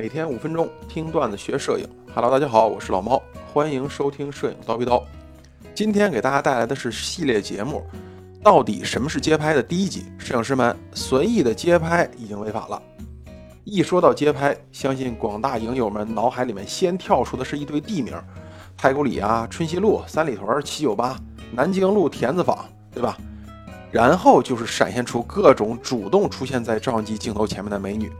每天五分钟听段子学摄影。Hello，大家好，我是老猫，欢迎收听摄影叨逼叨。今天给大家带来的是系列节目，到底什么是街拍的第一集。摄影师们，随意的街拍已经违法了。一说到街拍，相信广大影友们脑海里面先跳出的是一堆地名：太古里啊、春熙路、三里屯、七九八、南京路、田子坊，对吧？然后就是闪现出各种主动出现在照相机镜头前面的美女，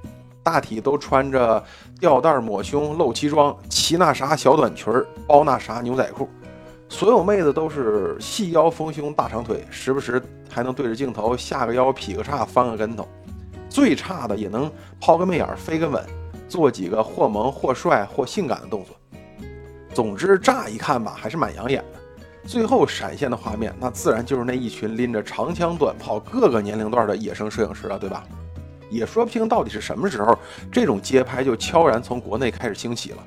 大体都穿着吊带抹胸、露脐装、齐那啥小短裙、包那啥牛仔裤，所有妹子都是细腰丰胸大长腿，时不时还能对着镜头下个腰、劈个叉、翻个跟头，最差的也能抛个媚眼、飞个吻，做几个或萌或帅或性感的动作。总之，乍一看吧，还是蛮养眼的。最后闪现的画面，那自然就是那一群拎着长枪短炮、各个年龄段的野生摄影师了，对吧？也说不清到底是什么时候，这种街拍就悄然从国内开始兴起了。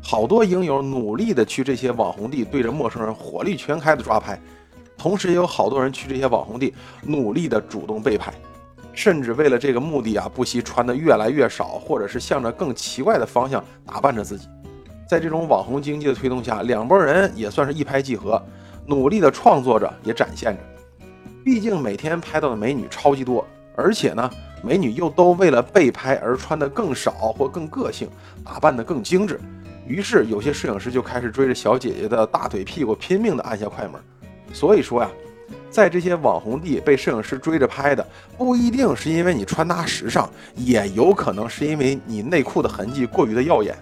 好多影友努力的去这些网红地，对着陌生人火力全开的抓拍，同时也有好多人去这些网红地，努力的主动被拍，甚至为了这个目的啊，不惜穿的越来越少，或者是向着更奇怪的方向打扮着自己。在这种网红经济的推动下，两拨人也算是一拍即合。努力的创作着，也展现着。毕竟每天拍到的美女超级多，而且呢，美女又都为了被拍而穿的更少或更个性，打扮的更精致。于是有些摄影师就开始追着小姐姐的大腿屁股拼命的按下快门。所以说呀，在这些网红地被摄影师追着拍的，不一定是因为你穿搭时尚，也有可能是因为你内裤的痕迹过于的耀眼。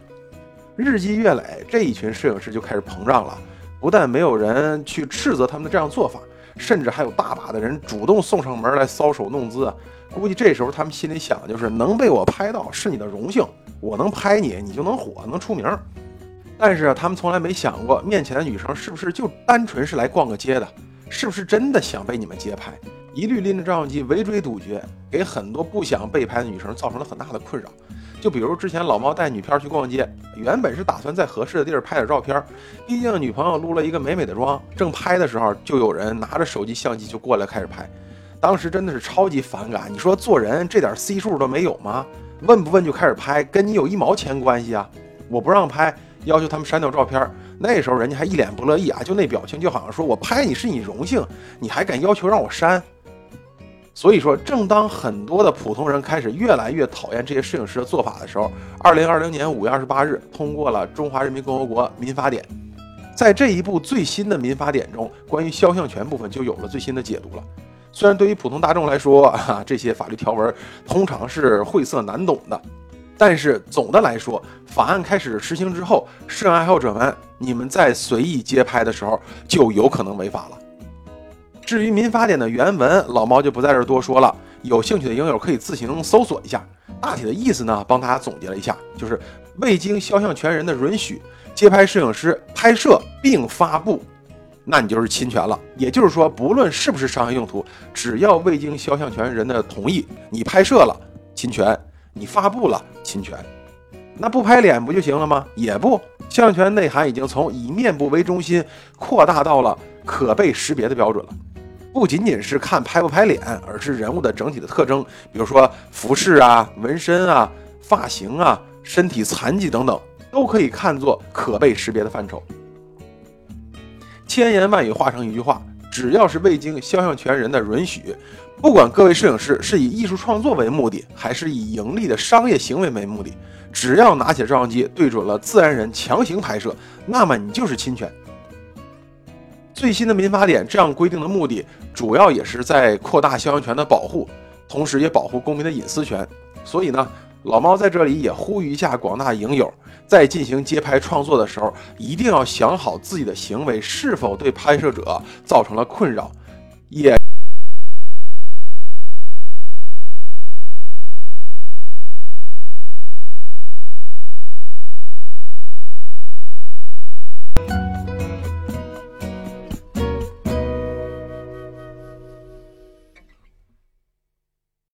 日积月累，这一群摄影师就开始膨胀了。不但没有人去斥责他们的这样做法，甚至还有大把的人主动送上门来搔首弄姿啊。估计这时候他们心里想的就是：能被我拍到是你的荣幸，我能拍你，你就能火，能出名。但是他们从来没想过，面前的女生是不是就单纯是来逛个街的，是不是真的想被你们街拍？一律拎着照相机围追堵截，给很多不想被拍的女生造成了很大的困扰。就比如之前老猫带女片去逛街，原本是打算在合适的地儿拍点照片，毕竟女朋友撸了一个美美的妆，正拍的时候，就有人拿着手机相机就过来开始拍，当时真的是超级反感。你说做人这点 C 数都没有吗？问不问就开始拍，跟你有一毛钱关系啊？我不让拍，要求他们删掉照片，那时候人家还一脸不乐意啊，就那表情就好像说我拍你是你荣幸，你还敢要求让我删？所以说，正当很多的普通人开始越来越讨厌这些摄影师的做法的时候，二零二零年五月二十八日通过了《中华人民共和国民法典》。在这一部最新的民法典中，关于肖像权部分就有了最新的解读了。虽然对于普通大众来说，啊，这些法律条文通常是晦涩难懂的，但是总的来说，法案开始实行之后，摄影爱好者们，你们在随意街拍的时候就有可能违法了。至于民法典的原文，老猫就不在这多说了。有兴趣的影友可以自行搜索一下。大体的意思呢，帮大家总结了一下，就是未经肖像权人的允许，街拍摄影师拍摄并发布，那你就是侵权了。也就是说，不论是不是商业用途，只要未经肖像权人的同意，你拍摄了侵权，你发布了侵权。那不拍脸不就行了吗？也不，肖像权内涵已经从以面部为中心扩大到了可被识别的标准了。不仅仅是看拍不拍脸，而是人物的整体的特征，比如说服饰啊、纹身啊、发型啊、身体残疾等等，都可以看作可被识别的范畴。千言万语化成一句话：只要是未经肖像权人的允许，不管各位摄影师是以艺术创作为目的，还是以盈利的商业行为为目的，只要拿起照相机对准了自然人强行拍摄，那么你就是侵权。最新的民法典这样规定的目的，主要也是在扩大肖像权的保护，同时也保护公民的隐私权。所以呢，老猫在这里也呼吁一下广大影友，在进行街拍创作的时候，一定要想好自己的行为是否对拍摄者造成了困扰，也